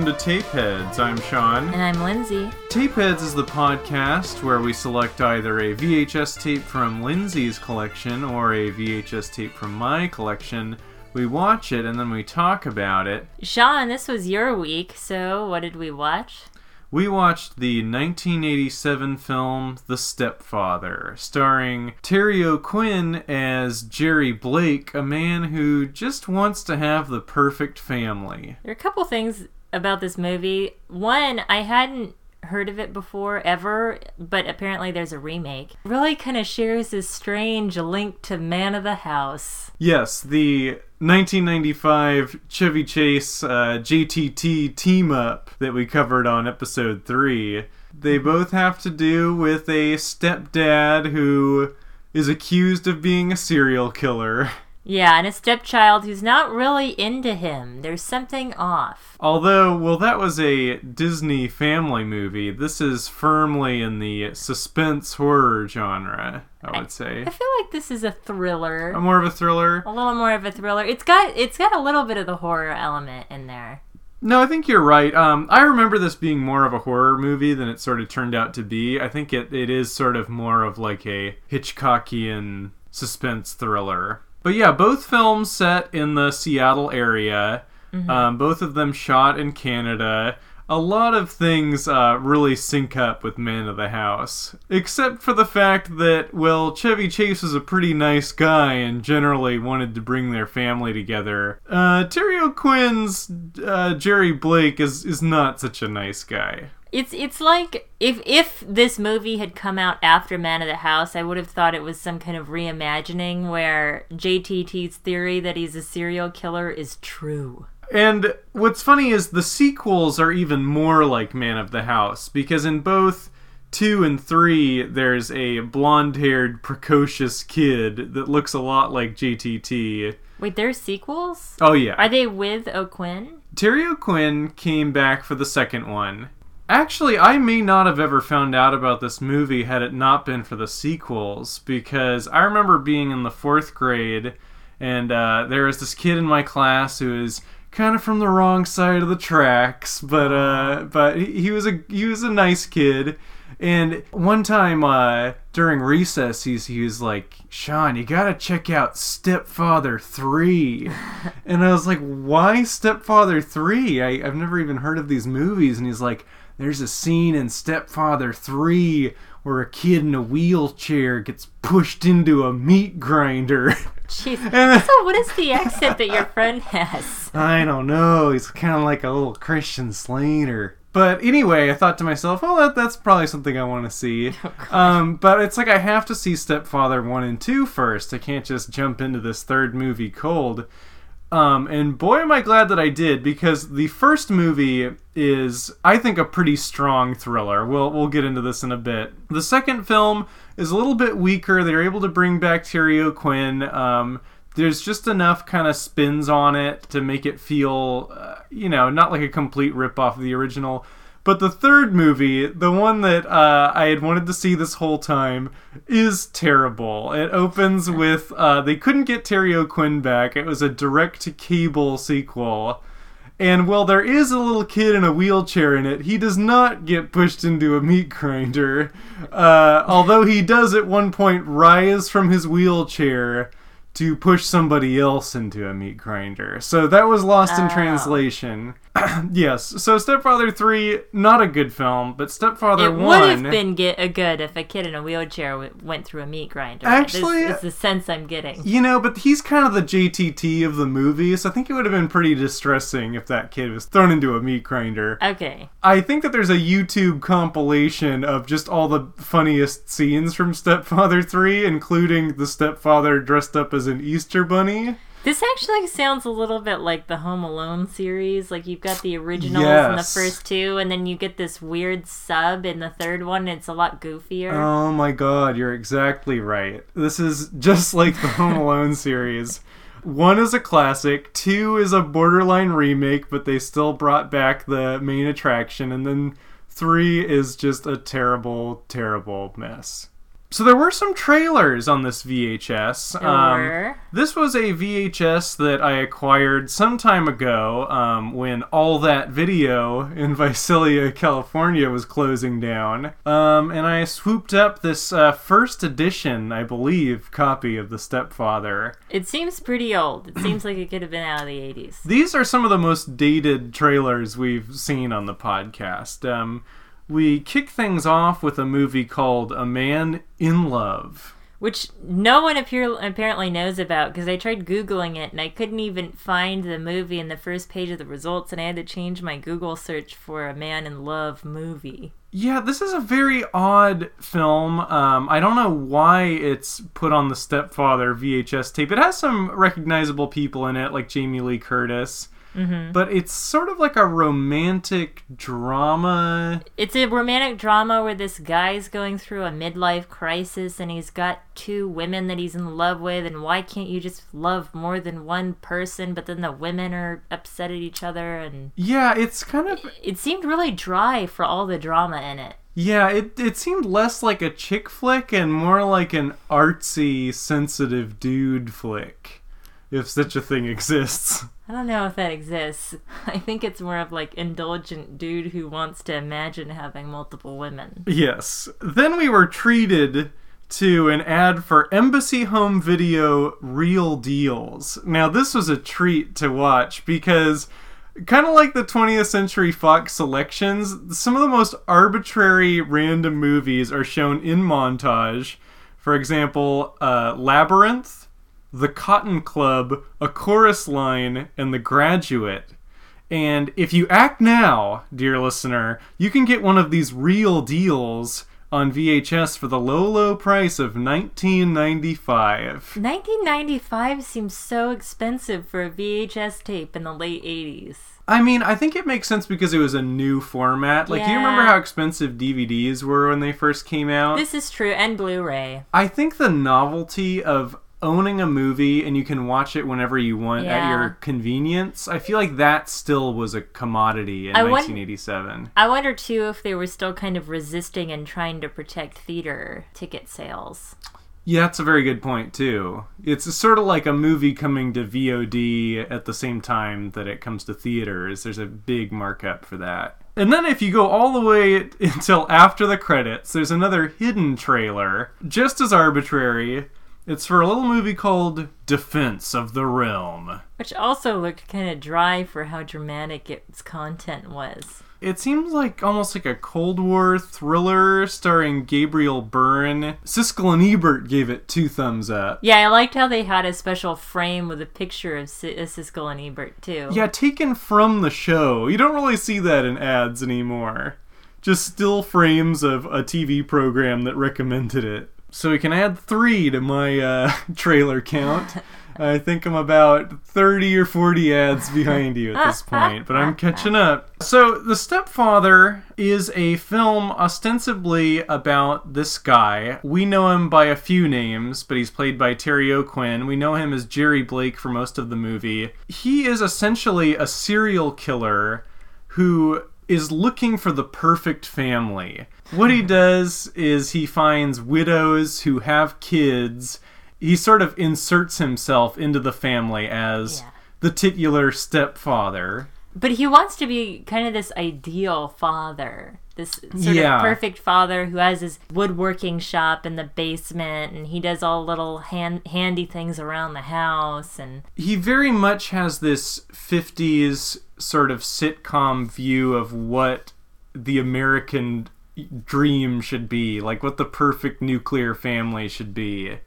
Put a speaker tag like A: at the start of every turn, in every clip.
A: welcome to Tapeheads. I'm Sean.
B: And I'm Lindsay.
A: Tapeheads is the podcast where we select either a VHS tape from Lindsay's collection or a VHS tape from my collection. We watch it and then we talk about it.
B: Sean, this was your week, so what did we watch?
A: We watched the 1987 film The Stepfather, starring Terry O'Quinn as Jerry Blake, a man who just wants to have the perfect family.
B: There are a couple things about this movie. One, I hadn't heard of it before ever, but apparently there's a remake. Really kind of shares this strange link to Man of the House.
A: Yes, the 1995 Chevy Chase uh, JTT team up that we covered on episode 3. They both have to do with a stepdad who is accused of being a serial killer.
B: Yeah, and a stepchild who's not really into him. There's something off.
A: Although, well, that was a Disney family movie. This is firmly in the suspense horror genre, I would say.
B: I feel like this is a thriller.
A: A more of a thriller.
B: A little more of a thriller. It's got it's got a little bit of the horror element in there.
A: No, I think you're right. Um, I remember this being more of a horror movie than it sort of turned out to be. I think it, it is sort of more of like a Hitchcockian suspense thriller. But yeah, both films set in the Seattle area. Mm-hmm. Um, both of them shot in Canada. A lot of things uh, really sync up with Man of the House, except for the fact that, well, Chevy Chase was a pretty nice guy and generally wanted to bring their family together. Uh, Terry O'Quinn's uh, Jerry Blake is, is not such a nice guy.
B: It's it's like if if this movie had come out after Man of the House, I would have thought it was some kind of reimagining where JTT's theory that he's a serial killer is true.
A: And what's funny is the sequels are even more like Man of the House because in both 2 and 3 there's a blonde-haired precocious kid that looks a lot like JTT.
B: Wait, there's sequels?
A: Oh yeah.
B: Are they with O'Quinn?
A: Terry O'Quinn came back for the second one. Actually, I may not have ever found out about this movie had it not been for the sequels, because I remember being in the fourth grade, and uh, there was this kid in my class who was kind of from the wrong side of the tracks, but uh, but he, he was a he was a nice kid. And one time uh, during recess, he's, he was like, Sean, you gotta check out Stepfather 3. and I was like, why Stepfather 3? I, I've never even heard of these movies. And he's like, there's a scene in Stepfather 3 where a kid in a wheelchair gets pushed into a meat grinder.
B: Jeez. so, what is the accent that your friend has?
A: I don't know. He's kind of like a little Christian Slater. But anyway, I thought to myself, well, that, that's probably something I want to see. Oh, um, but it's like I have to see Stepfather 1 and 2 first. I can't just jump into this third movie cold. Um, and boy, am I glad that I did because the first movie is, I think, a pretty strong thriller. We'll we'll get into this in a bit. The second film is a little bit weaker. They're able to bring back Terry O'Quinn. Um, there's just enough kind of spins on it to make it feel, uh, you know, not like a complete rip off of the original. But the third movie, the one that uh, I had wanted to see this whole time, is terrible. It opens with uh, they couldn't get Terry O'Quinn back. It was a direct to cable sequel. And while there is a little kid in a wheelchair in it, he does not get pushed into a meat grinder. Uh, although he does at one point rise from his wheelchair to push somebody else into a meat grinder. So that was lost in oh. translation. yes. So Stepfather 3, not a good film, but Stepfather
B: it
A: 1.
B: would have been get a good if a kid in a wheelchair w- went through a meat grinder.
A: Actually,
B: it's the sense I'm getting.
A: You know, but he's kind of the JTT of the movie, so I think it would have been pretty distressing if that kid was thrown into a meat grinder.
B: Okay.
A: I think that there's a YouTube compilation of just all the funniest scenes from Stepfather 3, including the stepfather dressed up as an Easter bunny.
B: This actually sounds a little bit like the Home Alone series. Like you've got the originals yes. in the first two, and then you get this weird sub in the third one. it's a lot goofier.
A: Oh my god, you're exactly right. This is just like the Home Alone series. One is a classic, two is a borderline remake, but they still brought back the main attraction, and then three is just a terrible, terrible mess. So there were some trailers on this VHS.
B: There
A: Um,
B: were.
A: This was a VHS that I acquired some time ago um, when all that video in Visalia, California was closing down. Um, and I swooped up this uh, first edition, I believe, copy of The Stepfather.
B: It seems pretty old. It seems like it could have been out of the 80s.
A: These are some of the most dated trailers we've seen on the podcast. We kick things off with a movie called A Man in Love.
B: Which no one appear- apparently knows about because I tried Googling it and I couldn't even find the movie in the first page of the results, and I had to change my Google search for a Man in Love movie.
A: Yeah, this is a very odd film. Um, I don't know why it's put on the Stepfather VHS tape. It has some recognizable people in it, like Jamie Lee Curtis. Mm-hmm. But it's sort of like a romantic drama.
B: It's a romantic drama where this guy's going through a midlife crisis and he's got two women that he's in love with, and why can't you just love more than one person? But then the women are upset at each other, and
A: Yeah, it's kind of
B: it seemed really dry for all the drama in it.
A: yeah. It it seemed less like a chick flick and more like an artsy, sensitive dude flick, if such a thing exists.
B: I don't know if that exists. I think it's more of like indulgent dude who wants to imagine having multiple women.
A: Yes. Then we were treated to an ad for Embassy Home Video Reel Deals. Now, this was a treat to watch because, kind of like the 20th Century Fox selections, some of the most arbitrary random movies are shown in montage. For example, uh, Labyrinth, The Cotton Club, A Chorus Line, and The Graduate. And if you act now, dear listener, you can get one of these real deals on VHS for the low, low price of $19.95.
B: 1995 seems so expensive for a VHS tape in the late 80s.
A: I mean, I think it makes sense because it was a new format. Like, do you remember how expensive DVDs were when they first came out?
B: This is true, and Blu ray.
A: I think the novelty of owning a movie and you can watch it whenever you want at your convenience, I feel like that still was a commodity in
B: I won-
A: 1987.
B: I wonder too if they were still kind of resisting and trying to protect theater ticket sales.
A: Yeah, that's a very good point too. It's sort of like a movie coming to VOD at the same time that it comes to theaters. There's a big markup for that. And then if you go all the way until after the credits, there's another hidden trailer, just as arbitrary. It's for a little movie called Defense of the Realm.
B: Which also looked kind of dry for how dramatic its content was.
A: It seems like almost like a Cold War thriller starring Gabriel Byrne. Siskel and Ebert gave it two thumbs up.
B: Yeah, I liked how they had a special frame with a picture of S- uh, Siskel and Ebert too.
A: Yeah, taken from the show. You don't really see that in ads anymore. Just still frames of a TV program that recommended it. So we can add three to my uh, trailer count. I think I'm about 30 or 40 ads behind you at this point, but I'm catching up. So, The Stepfather is a film ostensibly about this guy. We know him by a few names, but he's played by Terry O'Quinn. We know him as Jerry Blake for most of the movie. He is essentially a serial killer who is looking for the perfect family. What he does is he finds widows who have kids. He sort of inserts himself into the family as
B: Yeah.
A: the titular stepfather.
B: But he wants to be kind of this ideal father. This sort
A: Yeah.
B: of perfect father who has his woodworking shop in the basement and he does all little hand, handy things around the house and
A: He very much has this 50s sort of sitcom view of what the American dream should be, like what the perfect nuclear family should be.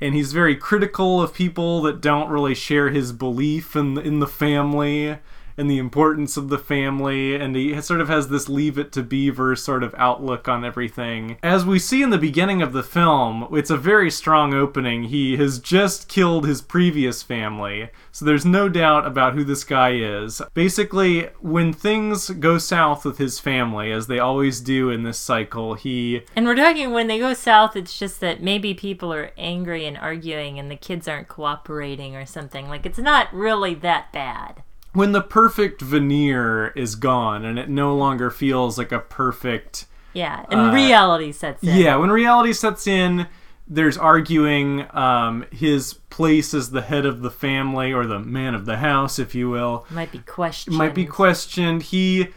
A: And he's very critical of people that don't really share his belief in in the family and the importance of the family, and he sort of has this leave it to beaver sort of outlook on everything. As we see in the beginning of the film, it's a very strong opening. He has just killed his previous family, so there's no doubt about who this guy is. Basically, when things go south with his family, as they always do in this cycle, he
B: and we're talking when they go south it's just that maybe people are angry and arguing and the kids aren't cooperating or something. Like it's not really that bad.
A: When the perfect veneer is gone and it no longer feels like a perfect
B: Yeah, and reality sets in.
A: Yeah, when reality sets in, there's arguing. Um, his place as the head of the family or the man of the house, if you will,
B: Might be questioned.
A: might be questioned. He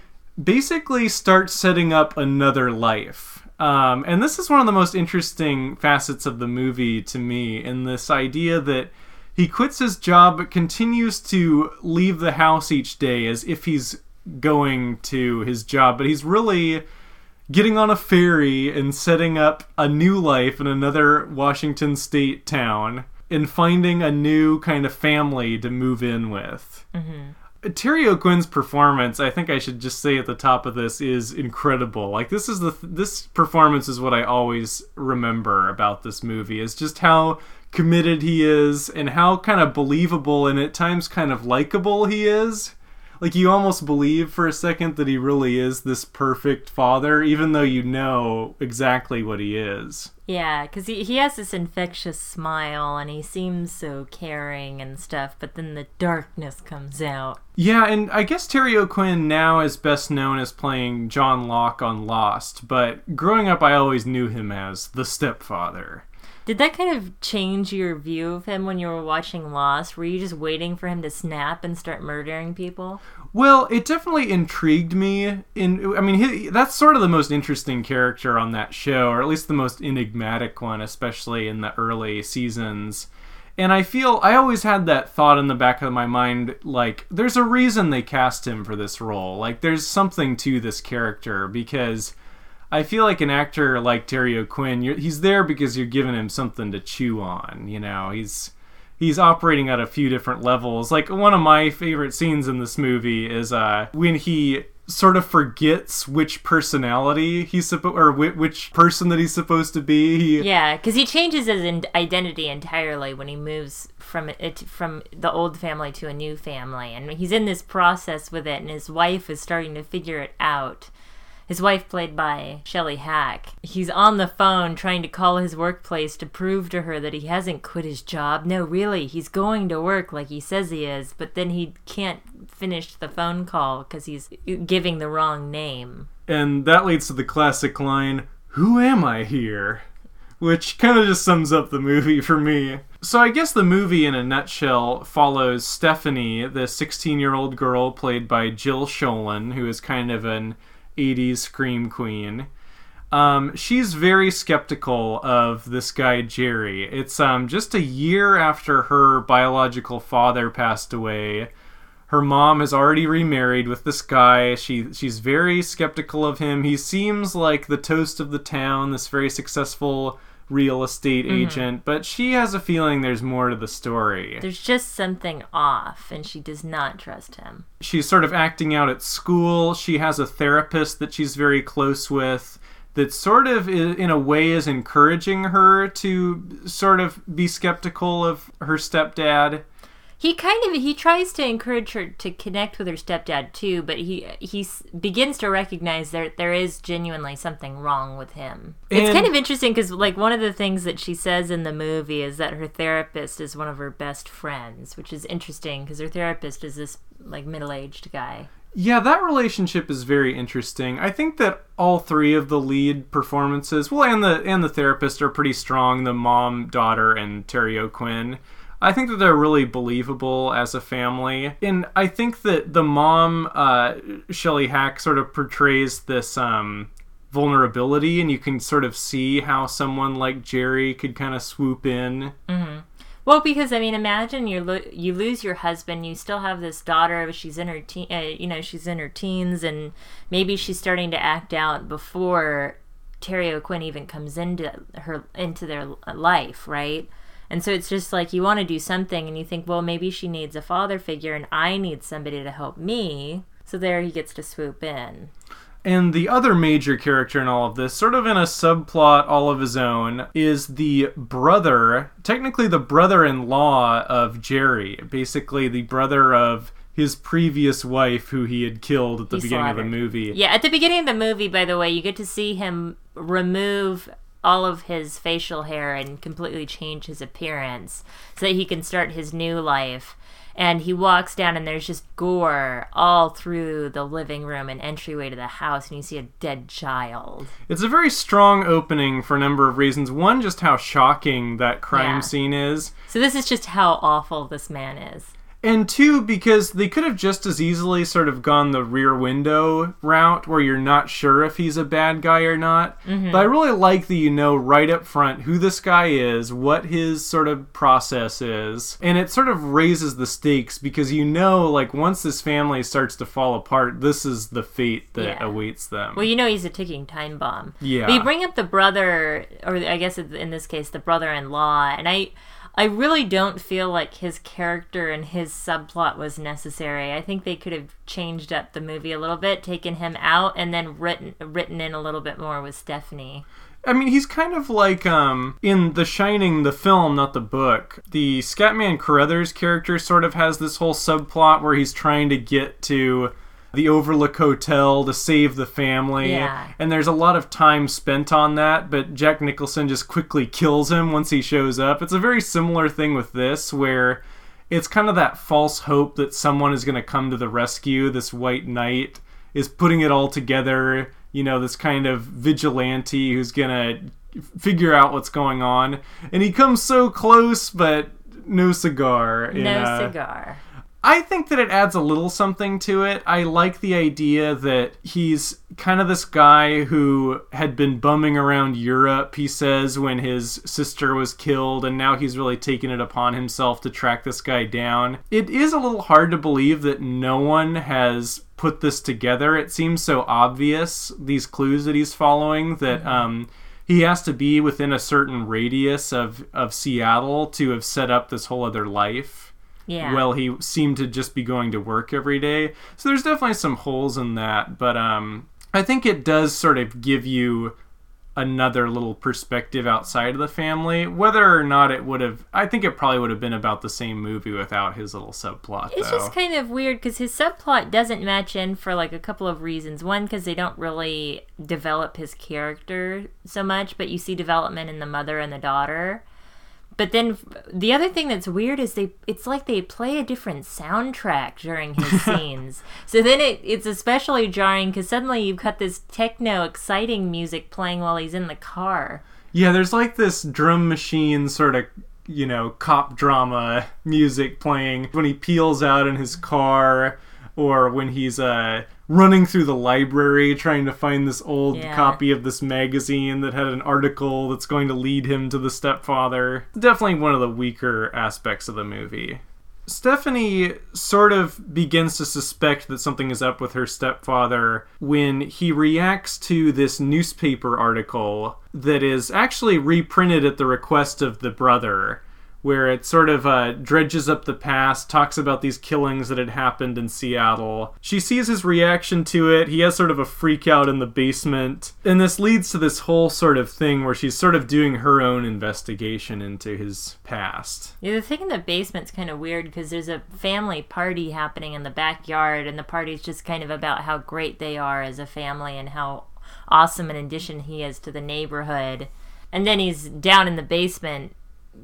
A: basically starts setting up another life. Um, and this is one of the most interesting facets of the movie to me, in this idea that he quits his job but continues to leave the house each day as if he's going to his job, but he's really getting on a ferry and setting up a new life in another Washington state town and finding a new kind of family to move in with. Mm-hmm. Terry O'Quinn's performance, I think I should just say at the top of this, is incredible. Like this is the this performance is what I always remember about this movie is just how committed he is and how kind of believable and at times kind of likable he is. Like you almost believe for a second that he really is this perfect father, even though you know exactly what he is.
B: Yeah, because he, he has this infectious smile and he seems so caring and stuff, but then the darkness comes out.
A: Yeah, and I guess Terry O'Quinn now is best known as playing John Locke on Lost, but growing up I always knew him as the stepfather.
B: Did that kind of change your view of him when you were watching Lost? Were you just waiting for him to snap and start murdering people?
A: Well, it definitely intrigued me. In I mean, he, that's sort of the most interesting character on that show, or at least the most enigmatic one, especially in the early seasons. And I feel I always had that thought in the back of my mind, like there's a reason they cast him for this role. Like there's something to this character because I feel like an actor like Terry O'Quinn, he's there because you're giving him something to chew on. You know, he's he's operating at a few different levels. Like one of my favorite scenes in this movie is uh, when he sort of forgets which personality he's supposed or whi- which person that he's supposed to be. He,
B: Yeah, because he changes his in- identity entirely when he moves from it from the old family to a new family, and he's in this process with it, and his wife is starting to figure it out. His wife, played by Shelley Hack, he's on the phone trying to call his workplace to prove to her that he hasn't quit his job. No, really, he's going to work like he says he is, but then he can't finish the phone call because he's giving the wrong name.
A: and that leads to the classic line, "Who am I here?" Which kind of just sums up the movie for me. So I guess the movie, in a nutshell, follows Stephanie, the 16-year-old girl played by Jill Schoelen, who is kind of an 80s scream queen. Um, she's very skeptical of this guy Jerry. It's um, just a year after her biological father passed away. Her mom has already remarried with this guy. She she's very skeptical of him. He seems like the toast of the town, this very successful real estate mm-hmm. agent, but she has a feeling there's more to the story.
B: There's just something off, and she does not trust him.
A: she's sort of acting out at school. She has a therapist that she's very close with that sort of in a way is encouraging her to sort of be skeptical of her stepdad.
B: He kind of he tries to encourage her to connect with her stepdad too, but he he begins to recognize that there is genuinely something wrong with him. it's kind of interesting because like one of the things that she says in the movie is that her therapist is one of her best friends, which is interesting because her therapist is this like middle aged guy.
A: Yeah, that relationship is very interesting. I think that all three of the lead performances, well, and the and the therapist are pretty strong. The mom, daughter, and Terry O'Quinn. I think that they're really believable as a family, and I think that the mom, uh, Shelley Hack, sort of portrays this um, vulnerability, and you can sort of see how someone like Jerry could kind of swoop in.
B: Well, because I mean, imagine you lo- you lose your husband, you still have this daughter. She's in her uh, you know, she's in her teens, and maybe she's starting to act out before Terry O'Quinn even comes into her into their life, right? And so it's just like you want to do something, and you think, well, maybe she needs a father figure, and I need somebody to help me. So there, he gets to swoop in.
A: And the other major character in all of this, sort of in a subplot all of his own, is the brother, technically the brother in law of Jerry. Basically, the brother of his previous wife, who he had killed at the
B: He
A: beginning of the movie.
B: Yeah, at the beginning of the movie, by the way, you get to see him remove all of his facial hair and completely change his appearance so that he can start his new life. And he walks down, and there's just gore all through the living room and entryway to the house, and you see a dead child.
A: It's a very strong opening for a number of reasons. One, just how shocking that crime
B: Yeah.
A: scene is.
B: So, this is just how awful this man is.
A: And two, because they could have just as easily sort of gone the rear window route where you're not sure if he's a bad guy or not. Mm-hmm. But I really like that you know right up front who this guy is, what his sort of process is. And it sort of raises the stakes because you know, like, once this family starts to fall apart, this is the fate that
B: Yeah.
A: awaits them.
B: Well, you know he's a ticking time bomb.
A: Yeah.
B: But you bring up the brother, or I guess in this case, the brother-in-law, and I, I really don't feel like his character and his subplot was necessary. I think they could have changed up the movie a little bit, taken him out, and then written written in a little bit more with Stephanie.
A: I mean, he's kind of like um in The Shining, the film, not the book. The Scatman Crothers character sort of has this whole subplot where he's trying to get to the Overlook Hotel to save the family.
B: Yeah.
A: And there's a lot of time spent on that, but Jack Nicholson just quickly kills him once he shows up. It's a very similar thing with this where it's kind of that false hope that someone is going to come to the rescue. This white knight is putting it all together. You know, this kind of vigilante who's going to figure out what's going on. And he comes so close, but no cigar. in,
B: No
A: uh,
B: cigar.
A: I think that it adds a little something to it. I like the idea that he's kind of this guy who had been bumming around Europe, he says, when his sister was killed, and now he's really taken it upon himself to track this guy down. It is a little hard to believe that no one has put this together. It seems so obvious, these clues that he's following, that, um, he has to be within a certain radius of, of Seattle to have set up this whole other life
B: Yeah.
A: well he seemed to just be going to work every day so there's definitely some holes in that but um i think it does sort of give you another little perspective outside of the family whether or not it would have i think it probably would have been about the same movie without his little subplot
B: It's
A: though
B: just kind of weird because his subplot doesn't match in for like a couple of reasons. One, because they don't really develop his character so much, but you see development in the mother and the daughter. But then the other thing that's weird is they it's like they play a different soundtrack during his scenes. So then it, it's especially jarring because suddenly you've got this techno exciting music playing while he's in the car.
A: yeah there's like this drum machine sort of you know cop drama music playing when he peels out in his car or when he's uh running through the library trying to find this old
B: Yeah.
A: copy of this magazine that had an article that's going to lead him to the stepfather. Definitely one of the weaker aspects of the movie. Stephanie sort of begins to suspect that something is up with her stepfather when he reacts to this newspaper article that is actually reprinted at the request of the brother, where it sort of uh, dredges up the past, talks about these killings that had happened in Seattle. She sees his reaction to it. He has sort of a freak out in the basement. And this leads to this whole sort of thing where she's sort of doing her own investigation into his past.
B: Yeah, the thing in the basement's kind of weird because there's a family party happening in the backyard, and the party's just kind of about how great they are as a family and how awesome an addition he is to the neighborhood. And then he's down in the basement,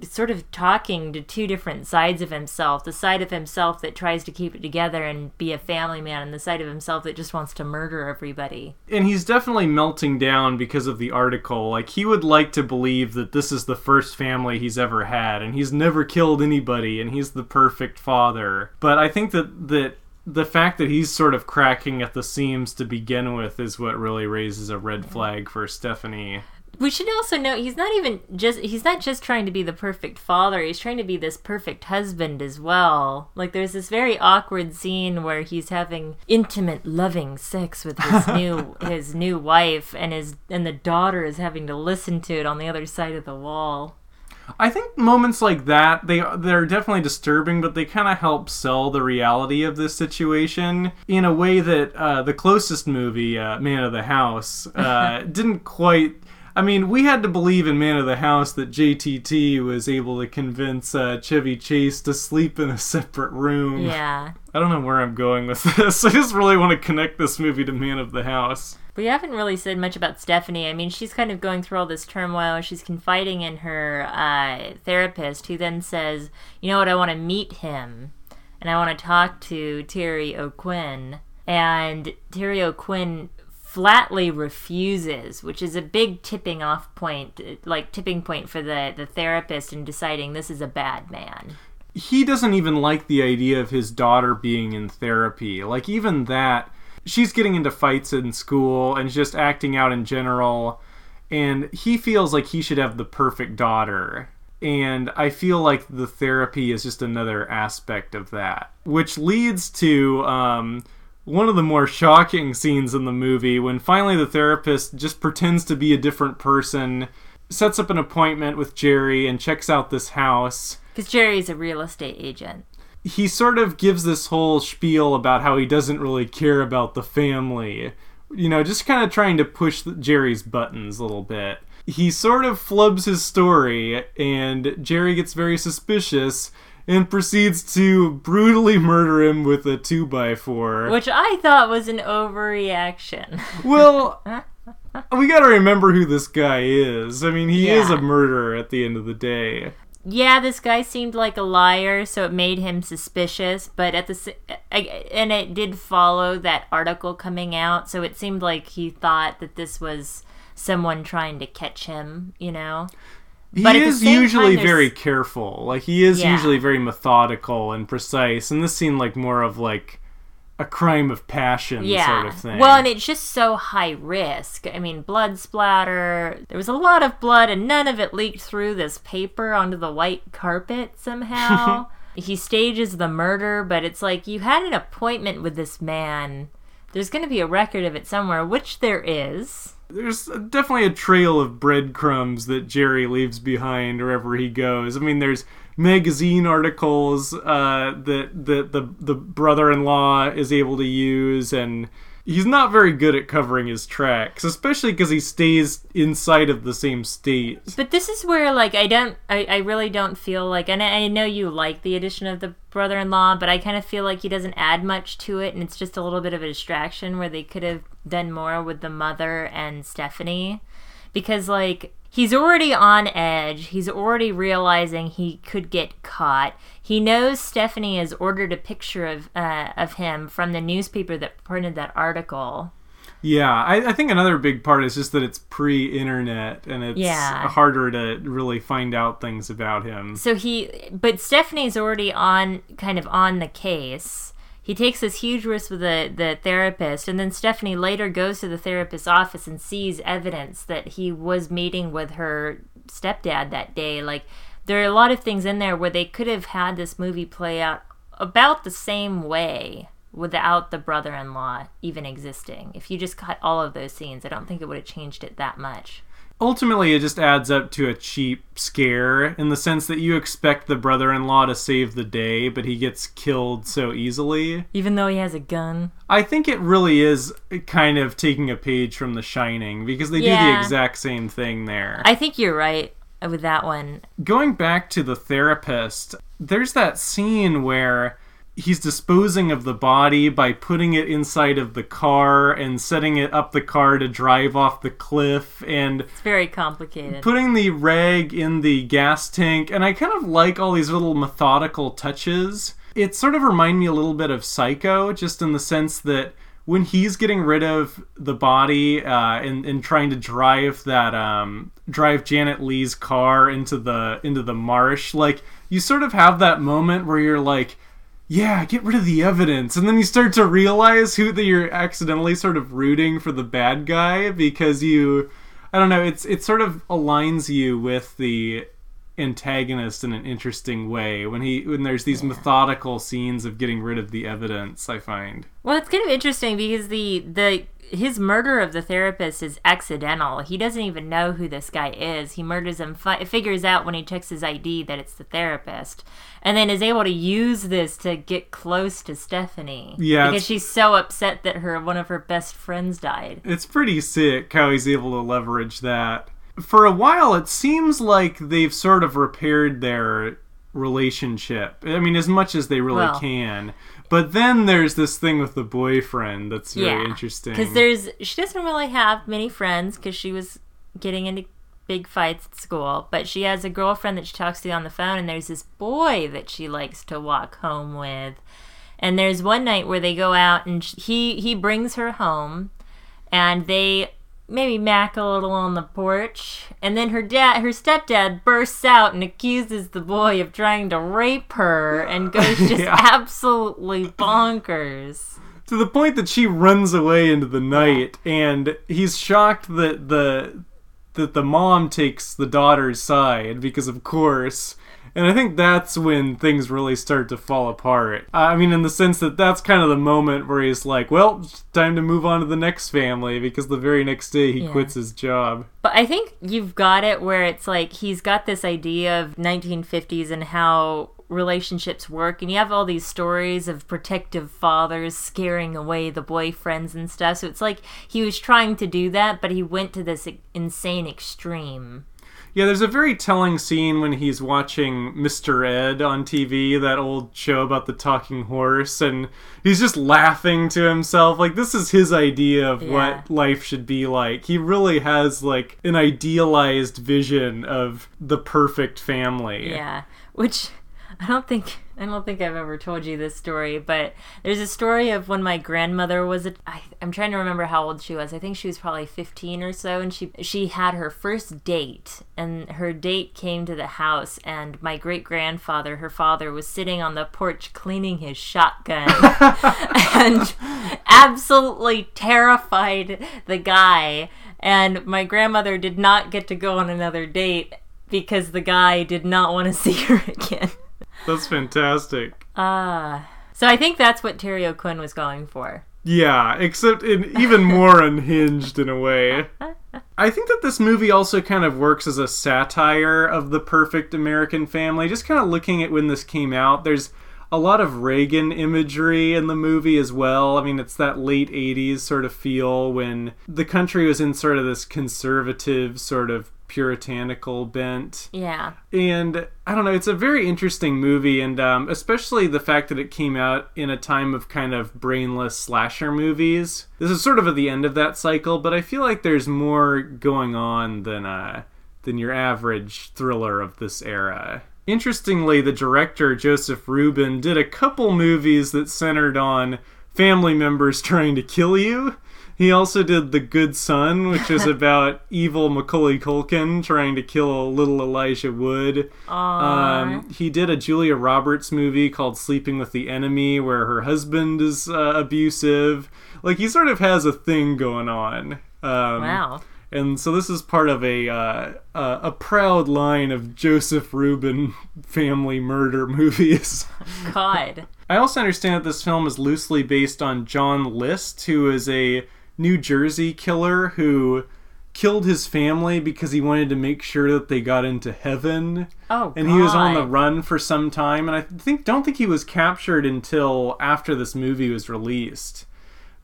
B: sort of talking to two different sides of himself the side of himself that tries to keep it together and be a family man, and the side of himself that just wants to murder everybody.
A: and he's definitely melting down because of the article. Like he would like to believe that this is the first family he's ever had and he's never killed anybody and he's the perfect father. But I think that that the fact that he's sort of cracking at the seams to begin with is what really raises a red flag for Stephanie.
B: We should also note he's not even just he's not just trying to be the perfect father, he's trying to be this perfect husband as well. Like there's this very awkward scene where he's having intimate loving sex with his new his new wife and his and the daughter is having to listen to it on the other side of the wall.
A: I think moments like that they they're definitely disturbing, but they kind of help sell the reality of this situation in a way that uh, the closest movie, uh, Man of the House, uh, didn't quite. I mean, we had to believe in Man of the House that JTT was able to convince uh, Chevy Chase to sleep in a separate room.
B: Yeah.
A: I don't know where I'm going with this. I just really want to connect this movie to Man of the House.
B: We haven't really said much about Stephanie. I mean, she's kind of going through all this turmoil. She's confiding in her uh, therapist, who then says, "You know what? I want to meet him." And and I want to talk to Terry O'Quinn. And Terry O'Quinn flatly refuses, which is a big tipping off point, like tipping point for the, the therapist in deciding this is a bad man.
A: He doesn't even like the idea of his daughter being in therapy. Like, even that, she's getting into fights in school and just acting out in general. And he feels like he should have the perfect daughter. And I feel like the therapy is just another aspect of that, which leads to um, one of the more shocking scenes in the movie when finally the therapist just pretends to be a different person, sets up an appointment with Jerry, and checks out this house.
B: Because Jerry's a real estate agent.
A: He sort of gives this whole spiel about how he doesn't really care about the family. You know, just kind of trying to push Jerry's buttons a little bit he sort of flubs his story, and Jerry gets very suspicious and proceeds to brutally murder him with a 2x4.
B: Which I thought was an overreaction.
A: well, we gotta remember who this guy is. I mean, he
B: Yeah.
A: is a murderer at the end of the day.
B: yeah, this guy seemed like a liar, so it made him suspicious. But at the and it did follow that article coming out, so it seemed like he thought that this was someone trying to catch him. You know,
A: He
B: But
A: is usually
B: time,
A: very careful. Like, he is
B: Yeah.
A: usually very methodical and precise, and this seemed like more of like a crime of passion
B: yeah.
A: sort of thing.
B: Well, and it's just so high risk. I mean, blood splatter. There was a lot of blood, and none of it leaked through this paper onto the white carpet somehow. he stages the murder, but it's like you had an appointment with this man. There's going to be a record of it somewhere, which there is.
A: There's definitely a trail of breadcrumbs that Jerry leaves behind wherever he goes. I mean, there's magazine articles uh, that that the the brother-in-law is able to use, and he's not very good at covering his tracks, especially because he stays inside of the same state.
B: But this is where, like, I don't, I, I really don't feel like, and I, I know you like the addition of the brother in law, but I kind of feel like he doesn't add much to it, and it's just a little bit of a distraction where they could have done more with the mother and Stephanie. Because, like, he's already on edge. He's already realizing he could get caught. He knows Stephanie has ordered a picture of uh, of him from the newspaper that printed that article.
A: Yeah, I, I think another big part is just that it's pre-internet and it's
B: Yeah.
A: harder to really find out things about him.
B: So he, but Stephanie's already on, kind of on the case. He takes this huge risk with the, the therapist, and then Stephanie later goes to the therapist's office and sees evidence that he was meeting with her stepdad that day. Like, there are a lot of things in there where they could have had this movie play out about the same way without the brother in law even existing. If you just cut all of those scenes, I don't think it would have changed it that much.
A: Ultimately it just adds up to a cheap scare in the sense that you expect the brother-in-law to save the day but he gets killed so easily
B: Even though he has a gun.
A: i think it really is kind of taking a page from the shining because they do the exact same thing there
B: I think you're right with that one.
A: going back to the therapist there's that scene where he's disposing of the body by putting it inside of the car and setting it up the car to drive off the cliff and
B: It's very complicated.
A: putting the rag in the gas tank, and I kind of like all these little methodical touches. It sort of remind me a little bit of Psycho, just in the sense that when he's getting rid of the body uh, and, and trying to drive that um, drive Janet Leigh's car into the into the marsh, like you sort of have that moment where you're like, yeah, get rid of the evidence. And then you start to realize who that you're accidentally sort of rooting for the bad guy because you I don't know, it's it sort of aligns you with the antagonist in an interesting way when he when there's these methodical scenes of getting rid of the evidence, I find.
B: Well, it's kind of interesting because the the his murder of the therapist is accidental. He doesn't even know who this guy is. He murders him, fi- figures out when he checks his ID that it's the therapist, and then is able to use this to get close to Stephanie.
A: Yeah,
B: because she's so upset that her one of her best friends died.
A: It's pretty sick how he's able to leverage that. For a while, it seems like they've sort of repaired their relationship. I mean, as much as they really
B: Well-
A: can. But then there's this thing with the boyfriend that's very interesting.
B: Because there's she doesn't really have many friends because she was getting into big fights at school, but she has a girlfriend that she talks to on the phone, and there's this boy that she likes to walk home with. And there's one night where they go out, and he he brings her home, and they maybe mac a little on the porch, and then her dad, her stepdad, bursts out and accuses the boy of trying to rape her, and goes just
A: Yeah.
B: absolutely bonkers.
A: to the point that she runs away into the night and he's shocked that the that the mom takes the daughter's side because of course and I think that's when things really start to fall apart. I mean, in the sense that that's kind of the moment where he's like, well, time to move on to the next family because the very next day he
B: Yeah.
A: quits his job.
B: But I think you've got it where it's like he's got this idea of 1950s and how relationships work and you have all these stories of protective fathers scaring away the boyfriends and stuff so it's like he was trying to do that but he went to this insane extreme
A: Yeah, there's a very telling scene when he's watching Mr. Ed on TV, that old show about the talking horse, and he's just laughing to himself. Like, this is his idea of
B: Yeah.
A: what life should be like. He really has, like, an idealized vision of the perfect family.
B: Yeah, which I don't think I don't think I've ever told you this story, but there's a story of when my grandmother was a, I, I'm trying to remember how old she was. I think she was probably 15 or so and she she had her first date and her date came to the house and my great-grandfather, her father was sitting on the porch cleaning his shotgun and absolutely terrified the guy and my grandmother did not get to go on another date because the guy did not want to see her again.
A: That's fantastic.
B: Ah. so I think that's what Terry O'Quinn was going for.
A: Yeah, except in even more unhinged in a way. I think that this movie also kind of works as a satire of the perfect American family. Just kind of looking at when this came out, there's a lot of Reagan imagery in the movie as well. I mean, it's that late 80s sort of feel when the country was in sort of this conservative, sort of puritanical bent.
B: Yeah.
A: And I don't know, it's a very interesting movie, and um, especially the fact that it came out in a time of kind of brainless slasher movies. This is sort of at the end of that cycle, but I feel like there's more going on than uh, than your average thriller of this era. Interestingly, the director Joseph Ruben did a couple movies that centered on family members trying to kill you. He also did The Good Son, which is about evil Macaulay Culkin trying to kill little Elijah Wood. Um, he did a Julia Roberts movie called Sleeping with the Enemy, where her husband is uh, abusive. Like, he sort of has a thing going on. Um,
B: Wow.
A: and so this is part of a uh, uh, a proud line of Joseph Ruben family murder movies.
B: God.
A: I also understand that this film is loosely based on John List, who is a New Jersey killer who killed his family because he wanted to make sure that they got into heaven.
B: Oh,
A: And he was on the run for some time, and I think don't think he was captured until after this movie was released.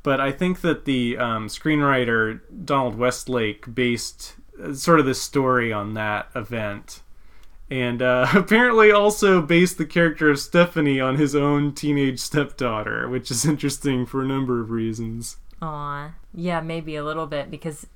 A: But I think that the um, screenwriter Donald Westlake based uh, sort of this story on that event, and uh, apparently also based the character of Stephanie on his own teenage stepdaughter, which is interesting for a number of reasons.
B: Aw. Yeah, maybe a little bit because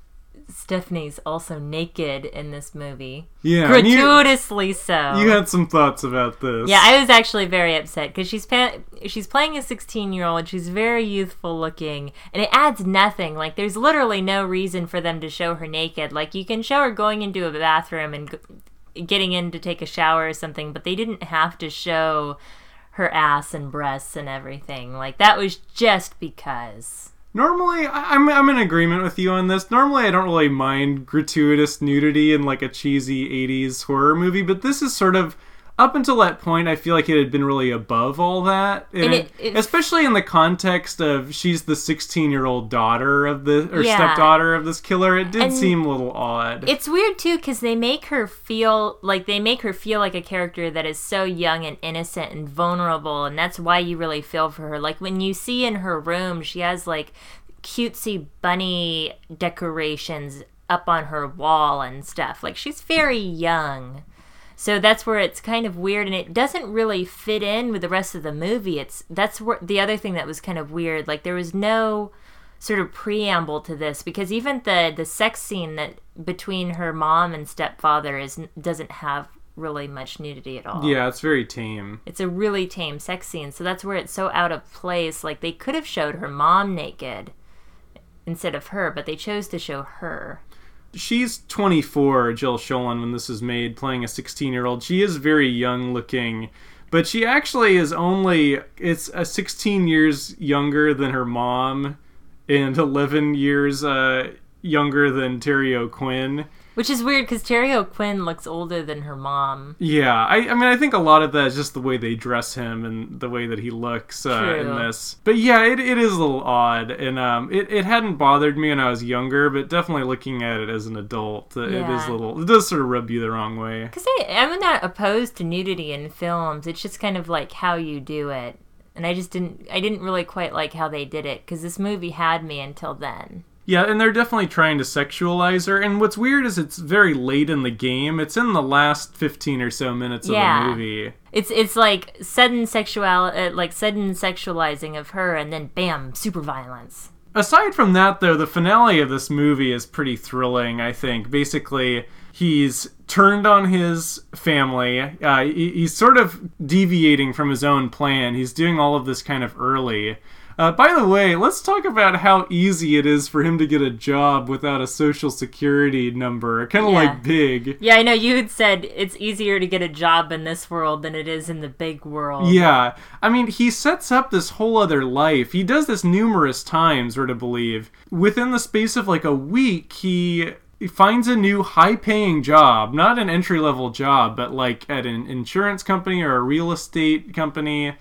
B: Stephanie's also naked in this movie.
A: Yeah, and you,
B: Gratuitously so.
A: you had some thoughts about this.
B: Yeah, I was actually very upset because she's pa- she's playing a 16 year old. She's very youthful looking, and it adds nothing. Like, there's literally no reason for them to show her naked. Like, you can show her going into a bathroom and g- getting in to take a shower or something, but they didn't have to show her ass and breasts and everything. Like, that was just because.
A: Normally, I'm I'm in agreement with you on this. Normally, I don't really mind gratuitous nudity in like a cheesy '80s horror movie, but this is sort of up until that point. I feel like it had been really above all that, and
B: And
A: it-
B: it-
A: especially in the context of she's the 16 year old daughter of the or
B: Yeah.
A: stepdaughter of this killer. It did
B: And
A: seem a little odd.
B: It's weird too because they make her feel like they make her feel like a character that is so young and innocent and vulnerable, and that's why you really feel for her. Like when you see in her room, she has like cutesy bunny decorations up on her wall and stuff. Like she's very young. So that's where it's kind of weird and it doesn't really fit in with the rest of the movie. It's that's where the other thing that was kind of weird. Like there was no sort of preamble to this because even the the sex scene that between her mom and stepfather is doesn't have really much nudity at all.
A: Yeah, it's very tame.
B: It's a really tame sex scene, so that's where it's so out of place. Like they could have showed her mom naked instead of her, but they chose to show her.
A: She's 24, Jill Schoelen, when this is made, playing a 16 year old. She is very young looking, but she actually is only it's a 16 years younger than her mom and 11 years uh, younger than Terry O'Quinn.
B: Which is weird because Terry O'Quinn looks older than her mom.
A: Yeah, I, I mean, I think a lot of that is just the way they dress him and the way that he looks uh, in this. But yeah, it, it is a little odd, and um, it, it hadn't bothered me when I was younger, but definitely looking at it as an adult, uh, it is a little. It does sort of rub you the wrong way.
B: Because I'm not opposed to nudity in films. It's just kind of like how you do it. And I just didn't, I didn't really quite like how they did it because this movie had me until then.
A: Yeah, and they're definitely trying to sexualize her. And what's weird is it's very late in the game. It's in the last fifteen or so minutes of the movie.
B: It's it's like sudden sexual, uh, like sudden sexualizing of her, and then bam, super violence.
A: Aside from that, though, the finale of this movie is pretty thrilling, I think. Basically, he's turned on his family. Uh, he- he's sort of deviating from his own plan. He's doing all of this kind of early. Uh, by the way, let's talk about how easy it is for him to get a job without a social security number. Kind of
B: Yeah.
A: like Big.
B: Yeah, I know you had said it's easier to get a job in this world than it is in the big world.
A: Yeah, I mean, he sets up this whole other life. He does this numerous times, we're to believe. Within the space of like a week, he he finds a new high paying job, not an entry level job, but like at an insurance company or a real estate company.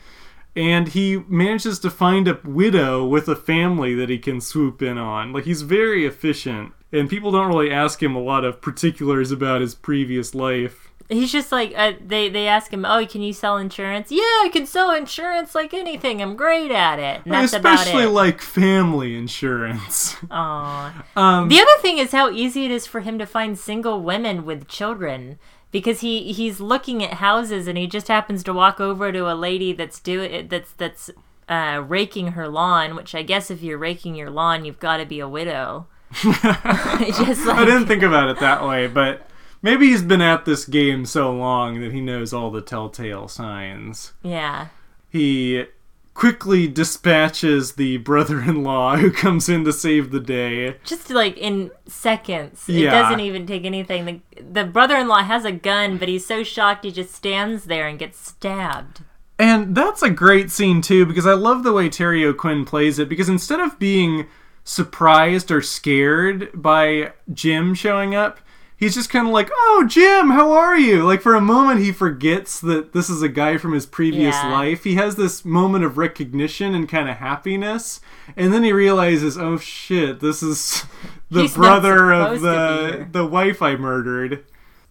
A: And he manages to find a widow with a family that he can swoop in on. Like, he's very efficient. And people don't really ask him a lot of particulars about his previous life.
B: He's just like uh, they they ask him, "Oh, can you sell insurance?" Yeah, I can sell insurance like anything. I'm great at it. And that's
A: Especially
B: about it.
A: like family insurance.
B: Aw.
A: Um,
B: The other thing is how easy it is for him to find single women with children because he he's looking at houses and he just happens to walk over to a lady that's doing that's that's uh, raking her lawn. Which I guess if you're raking your lawn, you've got to be a widow. just like
A: I didn't think about it that way, but maybe he's been at this game so long that he knows all the telltale signs.
B: yeah.
A: He quickly dispatches the brother-in-law who comes in to save the day.
B: just like in seconds. It doesn't even take anything. The, the brother-in-law has a gun, but he's so shocked he just stands there and gets stabbed.
A: And that's a great scene too because I love the way Terry O'Quinn plays it because instead of being surprised or scared by Jim showing up, he's just kind of like, "Oh, Jim, how are you?" Like for a moment he forgets that this is a guy from his previous
B: Yeah.
A: life. He has this moment of recognition and kind of happiness, and then he realizes, "Oh shit, this is the
B: He's
A: brother of
B: supposed to be
A: the the wife I murdered."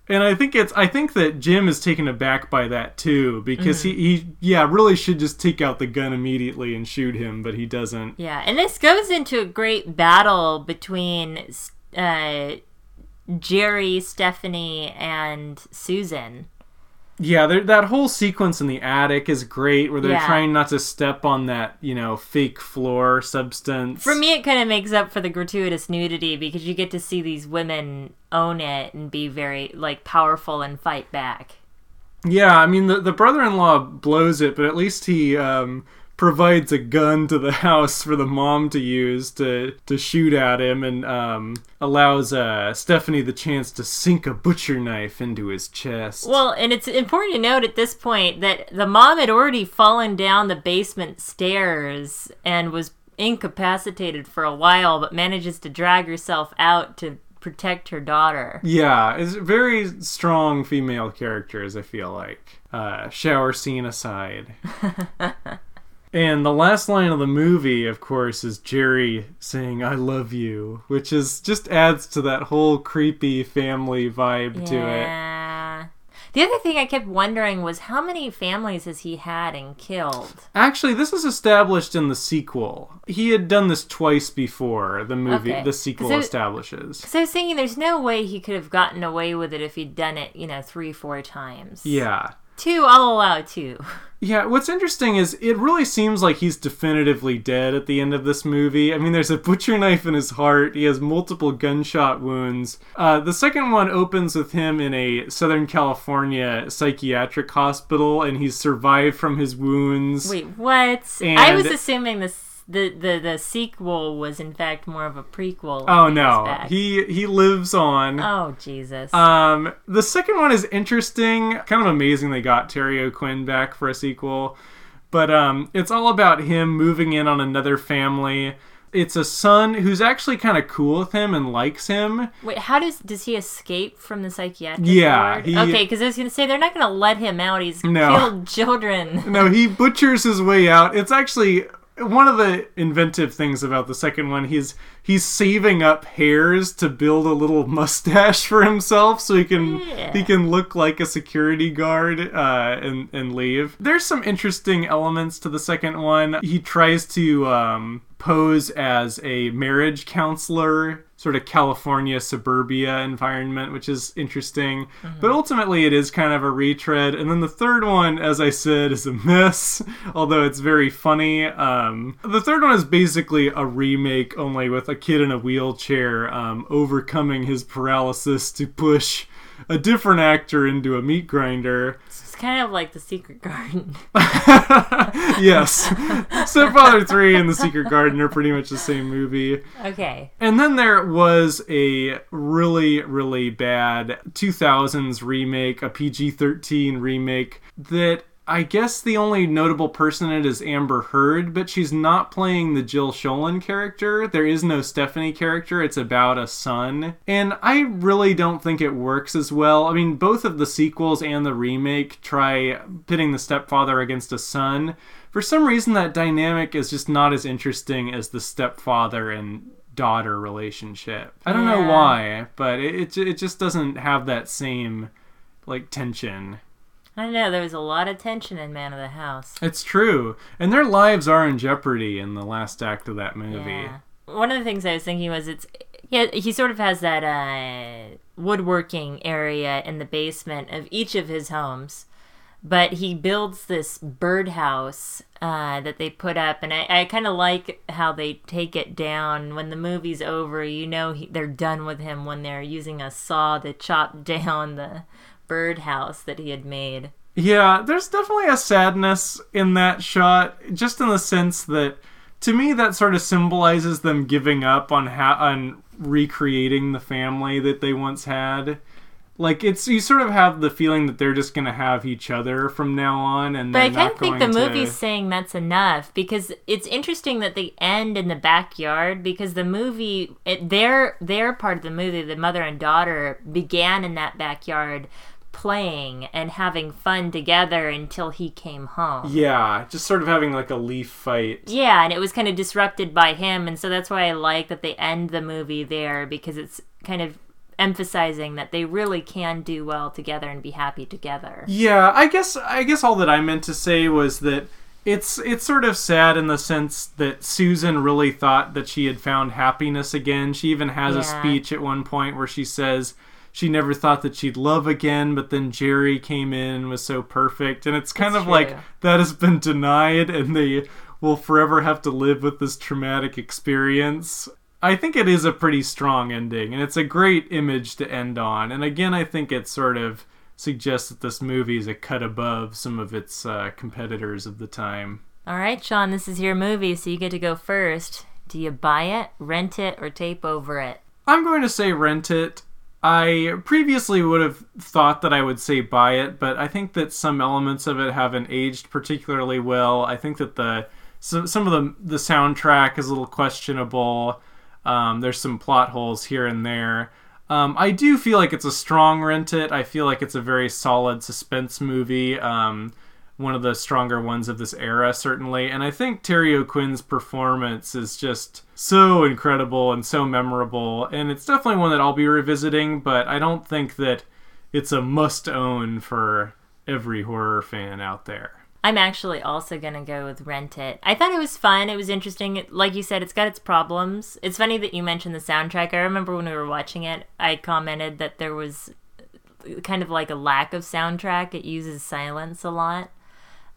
A: And I think it's I think that Jim is taken aback by that too because
B: Mm-hmm.
A: he, he yeah really should just take out the gun immediately and shoot him but he doesn't.
B: Yeah, and this goes into a great battle between uh, Jerry, Stephanie, and Susan.
A: Yeah, that whole sequence in the attic is great where they're
B: Yeah.
A: trying not to step on that you know fake floor substance.
B: For me, it kind of makes up for the gratuitous nudity because you get to see these women own it and be very like powerful and fight back.
A: Yeah, I mean the the brother-in-law blows it, but at least he um, provides a gun to the house for the mom to use to to shoot at him, and um, allows uh, Stephanie the chance to sink a butcher knife into his chest.
B: Well, and it's important to note at this point that the mom had already fallen down the basement stairs and was incapacitated for a while, but manages to drag herself out to protect her daughter.
A: yeah, it's very strong female characters. I feel like uh, shower scene aside. And the last line of the movie, of course, is Jerry saying "I love you," which is just adds to that whole creepy family vibe to it.
B: Yeah. The other thing I kept wondering was how many families has he had and killed?
A: Actually, this is established in the sequel. He had done this twice before. The movie,
B: Okay.
A: the sequel
B: it-
A: establishes.
B: So I was thinking there's no way he could have gotten away with it if he'd done it, you know, three, four times.
A: Yeah.
B: Two, I'll allow two.
A: Yeah, what's interesting is it really seems like he's definitively dead at the end of this movie. I mean, there's a butcher knife in his heart. He has multiple gunshot wounds. Uh, the second one opens with him in a Southern California psychiatric hospital, and he's survived from his wounds.
B: Wait, what? I was assuming this the, the the sequel was in fact more of a prequel.
A: Oh no, he he lives on.
B: Oh Jesus.
A: Um, the second one is interesting. Kind of amazing they got Terry O'Quinn back for a sequel, but um, it's all about him moving in on another family. It's a son who's actually kind of cool with him and likes him.
B: Wait, how does does he escape from the psychiatric
A: yeah,
B: ward? He, okay, because I was gonna say they're not gonna let him out. He's no. killed children.
A: no, he butchers his way out. It's actually one of the inventive things about the second one he's he's saving up hairs to build a little mustache for himself so he can yeah. he can look like a security guard uh, and and leave. There's some interesting elements to the second one. He tries to um, pose as a marriage counselor sort of California suburbia environment, which is interesting. Mm-hmm. But ultimately, it is kind of a retread. And then the third one, as I said, is a mess, although it's very funny. Um, the third one is basically a remake, only with a kid in a wheelchair um, overcoming his paralysis to push a different actor into a meat grinder.
B: It's kind of like The Secret Garden.
A: yes. Stepfather 3 and The Secret Garden are pretty much the same movie.
B: Okay.
A: And then there was a really, really bad 2000s remake, a PG 13 remake that I guess the only notable person in it is Amber Heard, but she's not playing the Jill Schoelen character. There is no Stephanie character. It's about a son. And I really don't think it works as well. I mean, both of the sequels and the remake try pitting the stepfather against a son. For some reason, that dynamic is just not as interesting as the stepfather and daughter relationship. I don't yeah. know why, but it, it, it just doesn't have that same like tension.
B: I know. There was a lot of tension in Man of the House.
A: It's true, and their lives are in jeopardy in the last act of that movie. Yeah.
B: One of the things I was thinking was it's yeah he sort of has that uh, woodworking area in the basement of each of his homes, but he builds this birdhouse uh, that they put up, and I, I kind of like how they take it down when the movie's over. You know he, they're done with him when they're using a saw to chop down the birdhouse that he had made.
A: Yeah, there's definitely a sadness in that shot, just in the sense that to me that sort of symbolizes them giving up on ha- on recreating the family that they once had like it's you sort of have the feeling that they're just gonna have each other from now on and
B: but
A: i
B: kind of think the to... movie's saying that's enough because it's interesting that they end in the backyard because the movie it, their their part of the movie the mother and daughter began in that backyard playing and having fun together until he came home.
A: Yeah, just sort of having like a leaf fight.
B: Yeah, and it was kind of disrupted by him, and so that's why I like that they end the movie there because it's kind of emphasizing that they really can do well together and be happy together.
A: Yeah, I guess I guess all that I meant to say was that it's it's sort of sad in the sense that Susan really thought that she had found happiness again. She even has yeah. a speech at one point where she says she never thought that she'd love again, but then Jerry came in and was so perfect. And it's kind That's of true. like that has been denied, and they will forever have to live with this traumatic experience. I think it is a pretty strong ending, and it's a great image to end on. And again, I think it sort of suggests that this movie is a cut above some of its uh, competitors of the time.
B: All right, Sean, this is your movie, so you get to go first. Do you buy it, rent it, or tape over it?
A: I'm going to say rent it. I previously would have thought that I would say buy it, but I think that some elements of it haven't aged particularly well. I think that the some, some of the the soundtrack is a little questionable. Um, there's some plot holes here and there. Um, I do feel like it's a strong rent it. I feel like it's a very solid suspense movie. Um, one of the stronger ones of this era, certainly. And I think Terry O'Quinn's performance is just so incredible and so memorable. And it's definitely one that I'll be revisiting, but I don't think that it's a must own for every horror fan out there.
B: I'm actually also going to go with Rent It. I thought it was fun. It was interesting. Like you said, it's got its problems. It's funny that you mentioned the soundtrack. I remember when we were watching it, I commented that there was kind of like a lack of soundtrack. It uses silence a lot,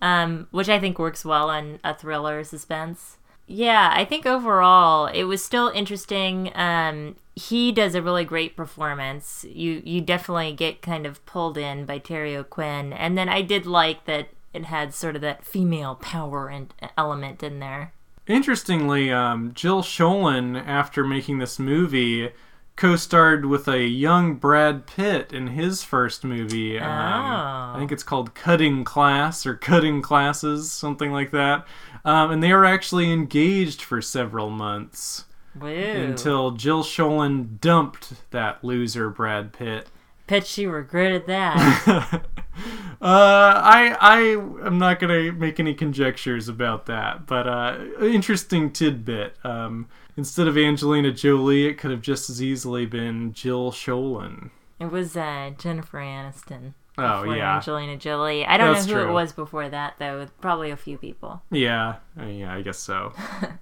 B: um, which I think works well on a thriller suspense. Yeah, I think overall it was still interesting. Um, he does a really great performance. You you definitely get kind of pulled in by Terry O'Quinn, and then I did like that it had sort of that female power and element in there.
A: Interestingly, um, Jill Schoelen, after making this movie, co-starred with a young Brad Pitt in his first movie. Um, I think it's called Cutting Class or Cutting Classes, something like that. Um, and they were actually engaged for several months
B: Woo.
A: until Jill Schoelen dumped that loser Brad Pitt.
B: Bet she regretted that.
A: Uh, I I am not gonna make any conjectures about that, but uh, interesting tidbit. Um, instead of Angelina Jolie, it could have just as easily been Jill Schoelen.
B: it was uh, Jennifer Aniston.
A: Oh yeah,
B: Angelina Jolie. I don't
A: That's
B: know who
A: true.
B: it was before that though. Probably a few people.
A: yeah, uh, yeah. I guess so.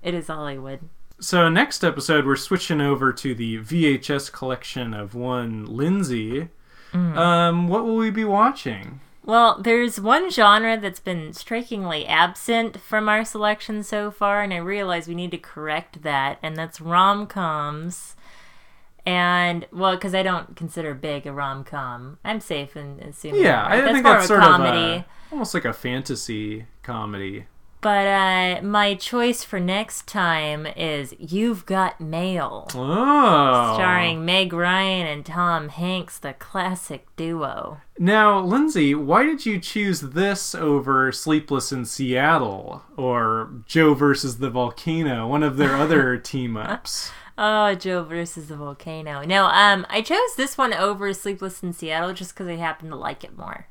B: It is Hollywood.
A: So next episode, we're switching over to the VHS collection of one Lindsay. Um, what will we be watching?
B: Well, there's one genre that's been strikingly absent from our selection so far, and I realize we need to correct that, and that's rom coms. And, well, because I don't consider Big a rom com. I'm safe in assuming.
A: Yeah,
B: that, right?
A: I think
B: more
A: that's
B: of
A: sort
B: comedy.
A: of a, almost like a fantasy comedy.
B: But uh, my choice for next time is You've Got Mail,
A: Oh,
B: starring Meg Ryan and Tom Hanks, the classic duo.
A: Now, Lindsay, why did you choose this over Sleepless in Seattle or Joe versus the Volcano, one of their other team ups?
B: Oh, Joe versus the volcano. No, um, I chose this one over Sleepless in Seattle just because I happen to like it more.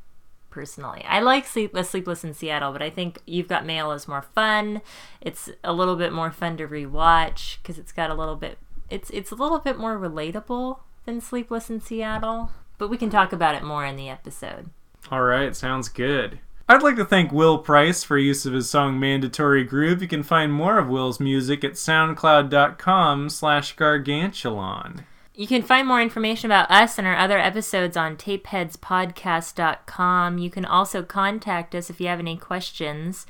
B: Personally, I like Sleepless Sleepless in Seattle, but I think You've Got Mail is more fun. It's a little bit more fun to rewatch because it's got a little bit. It's it's a little bit more relatable than Sleepless in Seattle. But we can talk about it more in the episode.
A: All right, sounds good. I'd like to thank Will Price for use of his song Mandatory Groove. You can find more of Will's music at soundcloud.com slash gargantuan.
B: You can find more information about us and our other episodes on tapeheadspodcast.com. You can also contact us if you have any questions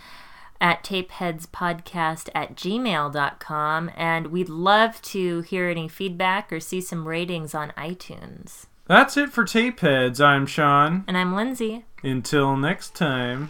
B: at tapeheadspodcast at gmail.com. And we'd love to hear any feedback or see some ratings on iTunes.
A: That's it for Tapeheads. I'm Sean.
B: And I'm Lindsay.
A: Until next time.